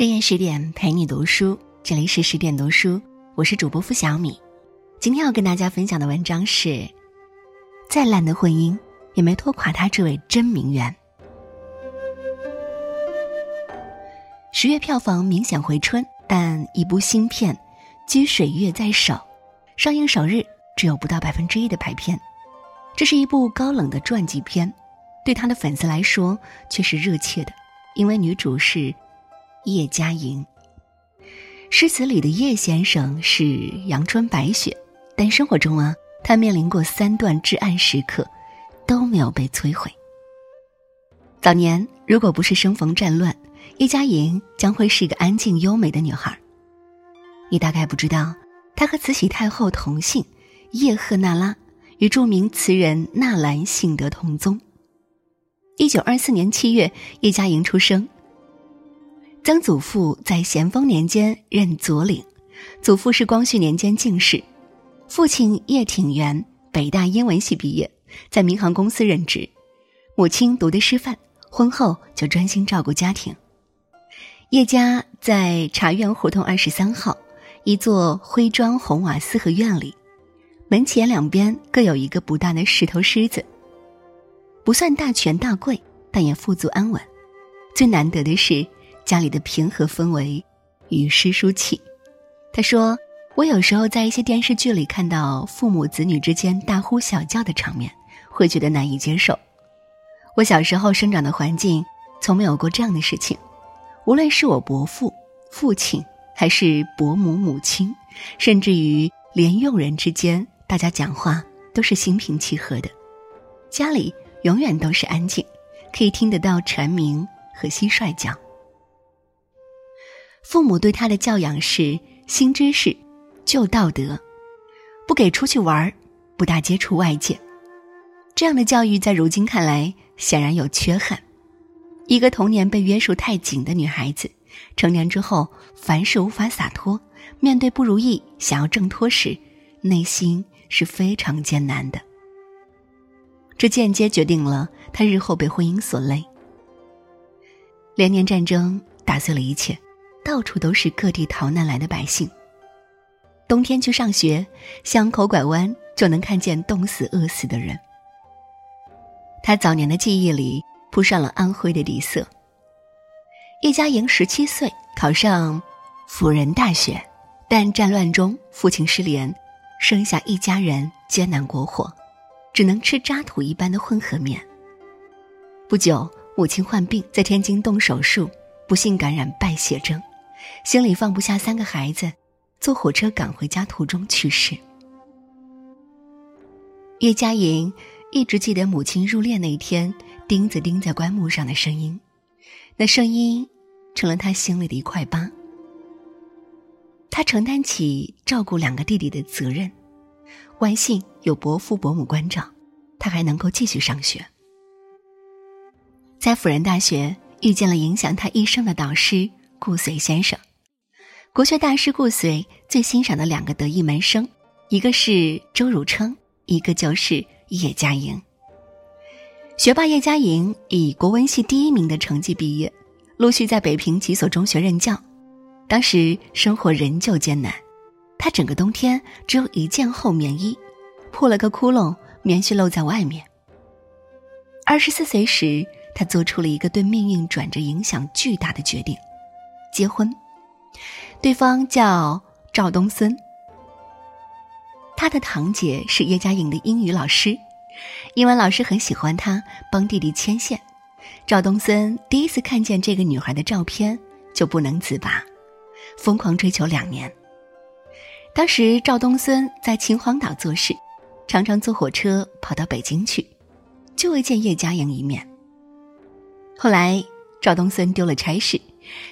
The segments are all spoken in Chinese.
深夜十点陪你读书，这里是十点读书，我是主播付小米。今天要跟大家分享的文章是：再烂的婚姻也没拖垮他这位真名媛。十月票房明显回春，但一部新片《掬水月在手》上映首日只有不到百分之一的排片。这是一部高冷的传记片，对他的粉丝来说却是热切的，因为女主是。叶嘉莹，诗词里的叶先生是阳春白雪，但生活中啊，他面临过三段至暗时刻，都没有被摧毁。早年如果不是生逢战乱，叶嘉莹将会是一个安静优美的女孩。你大概不知道，她和慈禧太后同姓叶赫那拉，与著名词人纳兰性德同宗。一九二四年七月，叶嘉莹出生。曾祖父在咸丰年间任左领，祖父是光绪年间进士，父亲叶挺元北大英文系毕业，在民航公司任职，母亲读的师范，婚后就专心照顾家庭。叶家在茶园胡同二十三号，一座灰砖红瓦四合院里，门前两边各有一个不大的石头狮子，不算大权大贵，但也富足安稳。最难得的是。家里的平和氛围，与诗书气。他说：“我有时候在一些电视剧里看到父母子女之间大呼小叫的场面，会觉得难以接受。我小时候生长的环境，从没有过这样的事情。无论是我伯父、父亲，还是伯母、母亲，甚至于连佣人之间，大家讲话都是心平气和的。家里永远都是安静，可以听得到蝉鸣和蟋蟀叫。”父母对他的教养是新知识、旧道德，不给出去玩，不大接触外界。这样的教育在如今看来显然有缺憾。一个童年被约束太紧的女孩子，成年之后凡事无法洒脱，面对不如意想要挣脱时，内心是非常艰难的。这间接决定了他日后被婚姻所累。连年战争打碎了一切。到处都是各地逃难来的百姓。冬天去上学，巷口拐弯就能看见冻死、饿死的人。他早年的记忆里铺上了安徽的底色。叶嘉莹十七岁考上辅仁大学，但战乱中父亲失联，生下一家人艰难过活，只能吃渣土一般的混合面。不久，母亲患病，在天津动手术，不幸感染败血症。心里放不下三个孩子，坐火车赶回家途中去世。叶嘉莹一直记得母亲入殓那一天，钉子钉在棺木上的声音，那声音成了他心里的一块疤。他承担起照顾两个弟弟的责任，万幸有伯父伯母关照，他还能够继续上学。在辅仁大学遇见了影响他一生的导师。顾随先生，国学大师顾随最欣赏的两个得意门生，一个是周汝称，一个就是叶嘉莹。学霸叶嘉莹以国文系第一名的成绩毕业，陆续在北平几所中学任教。当时生活仍旧艰难，他整个冬天只有一件厚棉衣，破了个窟窿，棉絮露在外面。二十四岁时，他做出了一个对命运转折影响巨大的决定。结婚，对方叫赵东孙。他的堂姐是叶嘉莹的英语老师，英文老师很喜欢他，帮弟弟牵线。赵东孙第一次看见这个女孩的照片，就不能自拔，疯狂追求两年。当时赵东孙在秦皇岛做事，常常坐火车跑到北京去，就为见叶嘉莹一面。后来赵东孙丢了差事。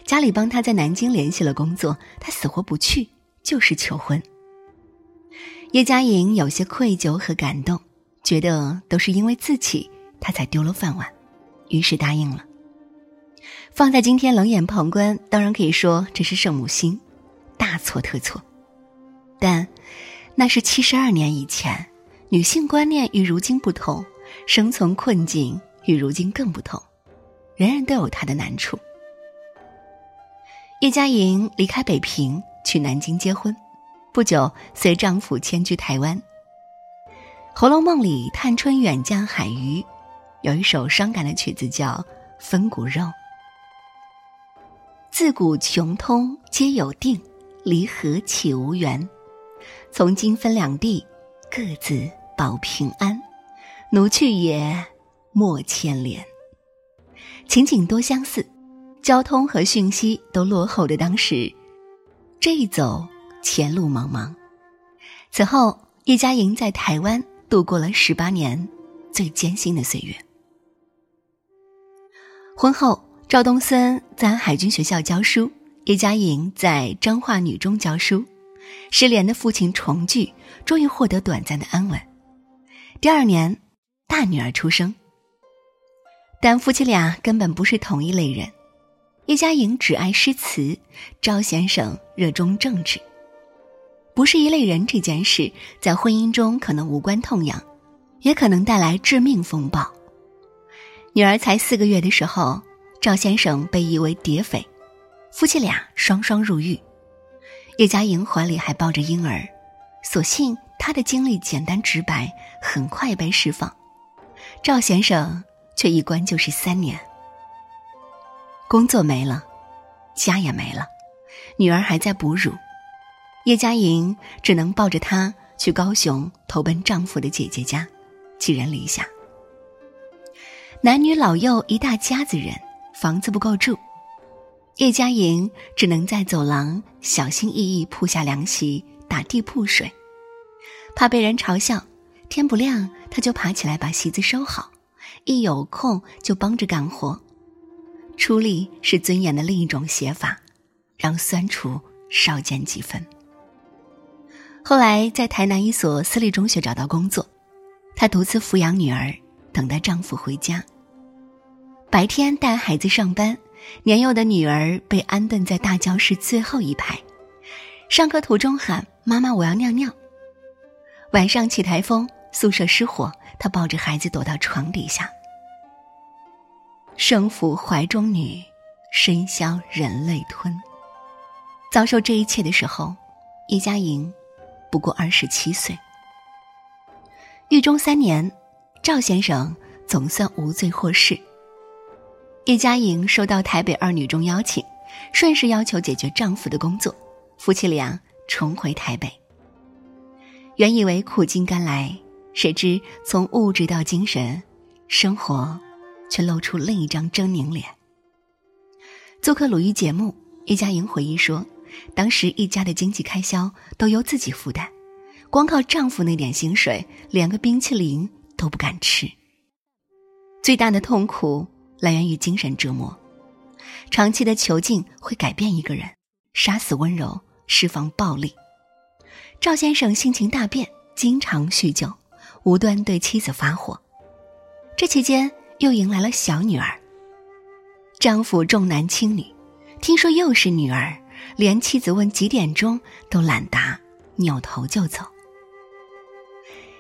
家里帮他在南京联系了工作，他死活不去，就是求婚。叶嘉莹有些愧疚和感动，觉得都是因为自己，他才丢了饭碗，于是答应了。放在今天冷眼旁观，当然可以说这是圣母心，大错特错。但那是七十二年以前，女性观念与如今不同，生存困境与如今更不同，人人都有他的难处。叶嘉莹离开北平去南京结婚，不久随丈夫迁居台湾。《红楼梦》里探春远嫁海隅，有一首伤感的曲子叫《分骨肉》。自古穷通皆有定，离合岂无缘？从今分两地，各自保平安。奴去也，莫牵连。情景多相似。交通和讯息都落后的当时，这一走前路茫茫。此后，叶嘉莹在台湾度过了十八年最艰辛的岁月。婚后，赵东森在海军学校教书，叶嘉莹在彰化女中教书。失联的父亲重聚，终于获得短暂的安稳。第二年，大女儿出生，但夫妻俩根本不是同一类人。叶嘉莹只爱诗词，赵先生热衷政治。不是一类人这件事，在婚姻中可能无关痛痒，也可能带来致命风暴。女儿才四个月的时候，赵先生被疑为谍匪，夫妻俩双双入狱。叶嘉莹怀里还抱着婴儿，所幸她的经历简单直白，很快被释放。赵先生却一关就是三年。工作没了，家也没了，女儿还在哺乳，叶嘉莹只能抱着她去高雄投奔丈夫的姐姐家，寄人篱下。男女老幼一大家子人，房子不够住，叶嘉莹只能在走廊小心翼翼铺下凉席，打地铺睡，怕被人嘲笑。天不亮，她就爬起来把席子收好，一有空就帮着干活。出力是尊严的另一种写法，让酸楚少减几分。后来在台南一所私立中学找到工作，她独自抚养女儿，等待丈夫回家。白天带孩子上班，年幼的女儿被安顿在大教室最后一排，上课途中喊“妈妈，我要尿尿”。晚上起台风，宿舍失火，她抱着孩子躲到床底下。生父怀中女，身消人泪吞。遭受这一切的时候，叶嘉莹不过二十七岁。狱中三年，赵先生总算无罪获释。叶嘉莹收到台北二女中邀请，顺势要求解决丈夫的工作，夫妻俩重回台北。原以为苦尽甘来，谁知从物质到精神，生活。却露出另一张狰狞脸。做客鲁豫节目，叶嘉莹回忆说：“当时一家的经济开销都由自己负担，光靠丈夫那点薪水，连个冰淇淋都不敢吃。最大的痛苦来源于精神折磨，长期的囚禁会改变一个人，杀死温柔，释放暴力。赵先生性情大变，经常酗酒，无端对妻子发火。这期间。”又迎来了小女儿。丈夫重男轻女，听说又是女儿，连妻子问几点钟都懒答，扭头就走。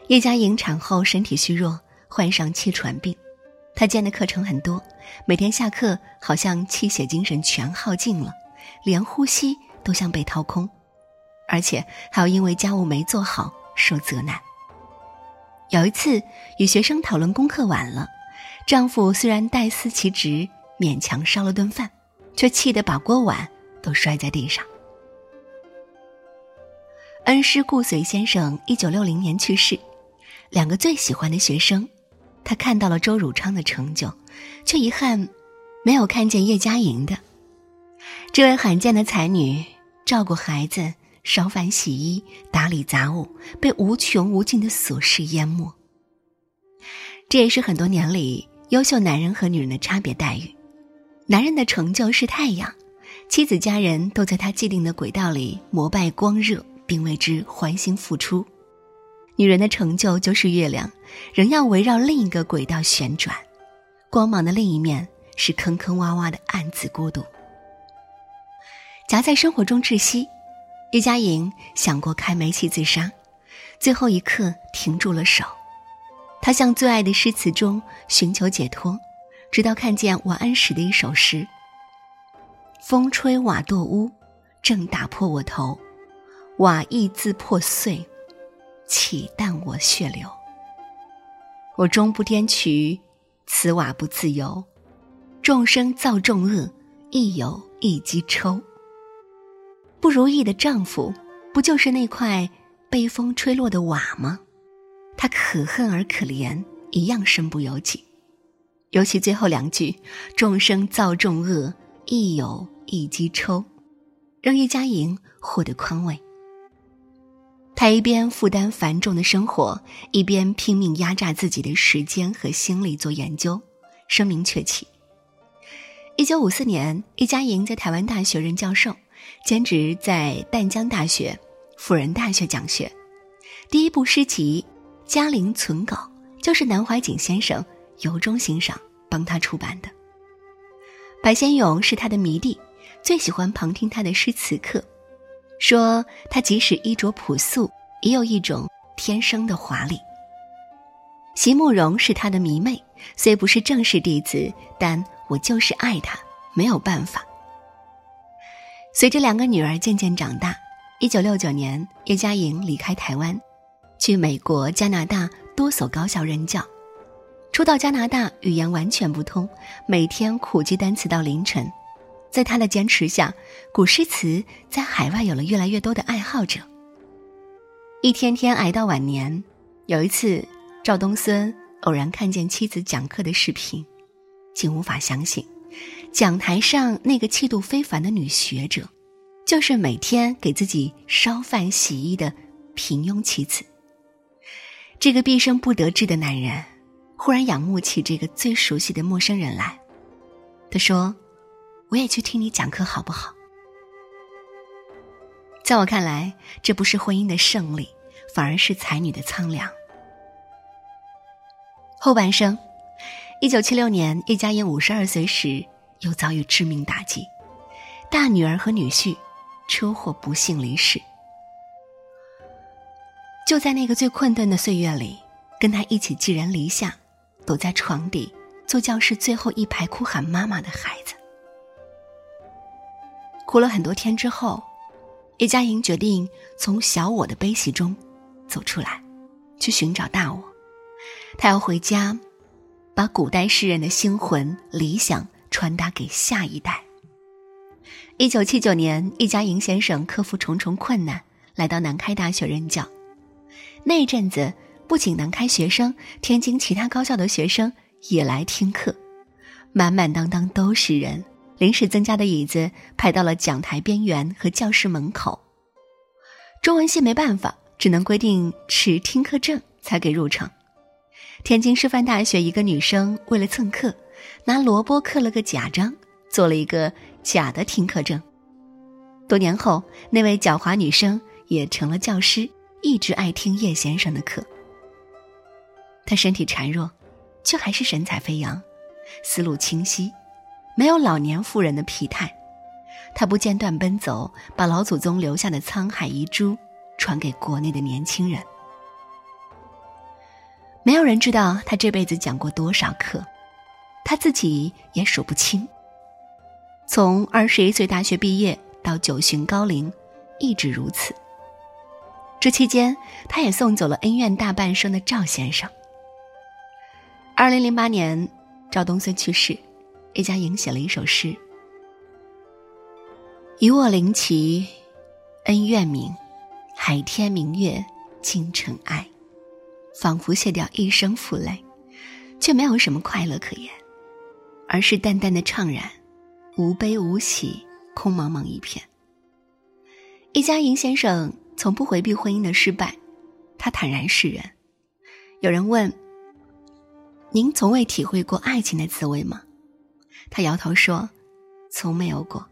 叶嘉莹产后身体虚弱，患上气喘病，她兼的课程很多，每天下课好像气血精神全耗尽了，连呼吸都像被掏空，而且还要因为家务没做好受责难。有一次与学生讨论功课晚了。丈夫虽然代司其职，勉强烧了顿饭，却气得把锅碗都摔在地上。恩师顾随先生一九六零年去世，两个最喜欢的学生，他看到了周汝昌的成就，却遗憾没有看见叶嘉莹的。这位罕见的才女，照顾孩子、烧饭、洗衣、打理杂物，被无穷无尽的琐事淹没。这也是很多年里。优秀男人和女人的差别待遇，男人的成就是太阳，妻子家人都在他既定的轨道里膜拜光热，并为之欢欣付出；女人的成就就是月亮，仍要围绕另一个轨道旋转，光芒的另一面是坑坑洼洼的暗自孤独。夹在生活中窒息，叶嘉莹想过开煤气自杀，最后一刻停住了手。他向最爱的诗词中寻求解脱，直到看见王安石的一首诗：“风吹瓦堕屋，正打破我头，瓦亦自破碎，岂淡我血流。我终不颠曲，此瓦不自由。众生造众恶，亦有一机抽。不如意的丈夫，不就是那块被风吹落的瓦吗？他可恨而可怜，一样身不由己。尤其最后两句“众生造众恶，亦有一机抽”，让叶嘉莹获得宽慰。他一边负担繁重的生活，一边拼命压榨自己的时间和心力做研究，声名鹊起。一九五四年，叶嘉莹在台湾大学任教授，兼职在淡江大学、辅仁大学讲学。第一部诗集《嘉陵存稿》就是南怀瑾先生由衷欣赏，帮他出版的。白先勇是他的迷弟，最喜欢旁听他的诗词课，说他即使衣着朴素，也有一种天生的华丽。席慕容是他的迷妹，虽不是正式弟子，但。我就是爱他，没有办法。随着两个女儿渐渐长大，一九六九年，叶嘉莹离开台湾，去美国、加拿大多所高校任教。初到加拿大，语言完全不通，每天苦记单词到凌晨。在他的坚持下，古诗词在海外有了越来越多的爱好者。一天天挨到晚年，有一次，赵东孙偶然看见妻子讲课的视频。竟无法相信，讲台上那个气度非凡的女学者，就是每天给自己烧饭洗衣的平庸妻子。这个毕生不得志的男人，忽然仰慕起这个最熟悉的陌生人来。他说：“我也去听你讲课好不好？”在我看来，这不是婚姻的胜利，反而是才女的苍凉。后半生。一九七六年，叶嘉莹五十二岁时，又遭遇致命打击，大女儿和女婿车祸不幸离世。就在那个最困顿的岁月里，跟他一起寄人篱下，躲在床底，坐教室最后一排哭喊妈妈的孩子，哭了很多天之后，叶嘉莹决定从小我的悲喜中走出来，去寻找大我。她要回家。把古代诗人的星魂理想传达给下一代。一九七九年，易家莹先生克服重重困难，来到南开大学任教。那阵子，不仅南开学生，天津其他高校的学生也来听课，满满当当都是人。临时增加的椅子排到了讲台边缘和教室门口。中文系没办法，只能规定持听课证才给入场。天津师范大学一个女生为了蹭课，拿萝卜刻了个假章，做了一个假的听课证。多年后，那位狡猾女生也成了教师，一直爱听叶先生的课。他身体孱弱，却还是神采飞扬，思路清晰，没有老年妇人的疲态。他不间断奔走，把老祖宗留下的沧海遗珠传给国内的年轻人。没有人知道他这辈子讲过多少课，他自己也数不清。从二十一岁大学毕业到九旬高龄，一直如此。这期间，他也送走了恩怨大半生的赵先生。二零零八年，赵东孙去世，叶嘉莹写了一首诗：“一卧灵旗，恩怨明，海天明月尽尘埃。”仿佛卸掉一生负累，却没有什么快乐可言，而是淡淡的怅然，无悲无喜，空茫茫一片。易家莹先生从不回避婚姻的失败，他坦然示人。有人问：“您从未体会过爱情的滋味吗？”他摇头说：“从没有过。”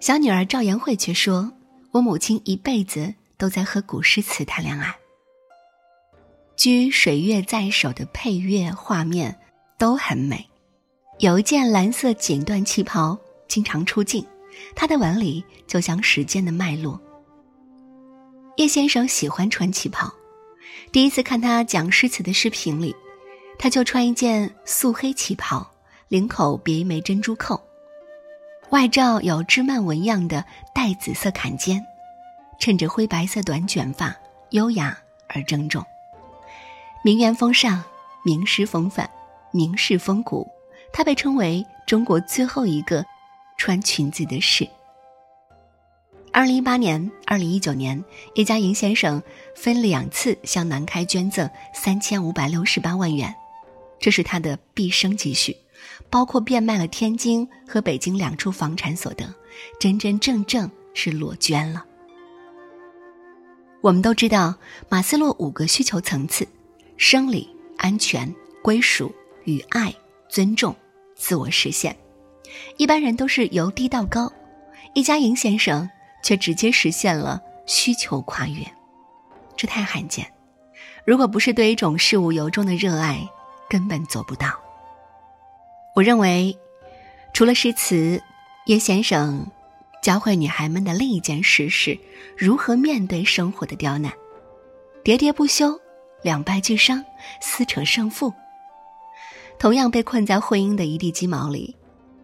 小女儿赵妍慧却说：“我母亲一辈子都在和古诗词谈恋爱。”居水月在手的配乐画面都很美，有一件蓝色锦缎旗袍，经常出镜，他的纹理就像时间的脉络。叶先生喜欢穿旗袍，第一次看他讲诗词的视频里，他就穿一件素黑旗袍，领口别一枚珍珠扣。外罩有枝蔓纹样的带紫色坎肩，衬着灰白色短卷发，优雅而郑重。名媛风尚，名师风范，名士风骨。他被称为中国最后一个穿裙子的士。二零一八年、二零一九年，叶嘉莹先生分两次向南开捐赠三千五百六十八万元，这是他的毕生积蓄，包括变卖了天津和北京两处房产所得，真真正正是裸捐了。我们都知道马斯洛五个需求层次：生理、安全、归属与爱、尊重、自我实现。一般人都是由低到高，叶嘉莹先生。却直接实现了需求跨越，这太罕见。如果不是对一种事物由衷的热爱，根本做不到。我认为，除了诗词，叶先生教会女孩们的另一件事是如何面对生活的刁难。喋喋不休，两败俱伤，撕扯胜负。同样被困在婚姻的一地鸡毛里，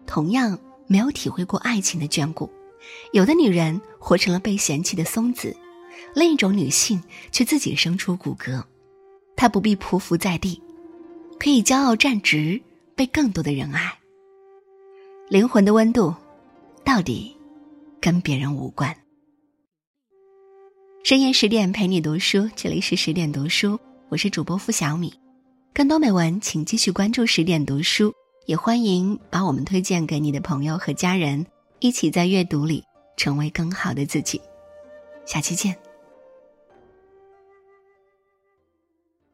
同样没有体会过爱情的眷顾。有的女人活成了被嫌弃的松子，另一种女性却自己生出骨骼，她不必匍匐在地，可以骄傲站直，被更多的人爱。灵魂的温度，到底跟别人无关。深夜十点陪你读书，这里是十点读书，我是主播付小米。更多美文，请继续关注十点读书，也欢迎把我们推荐给你的朋友和家人。一起在阅读里成为更好的自己，下期见。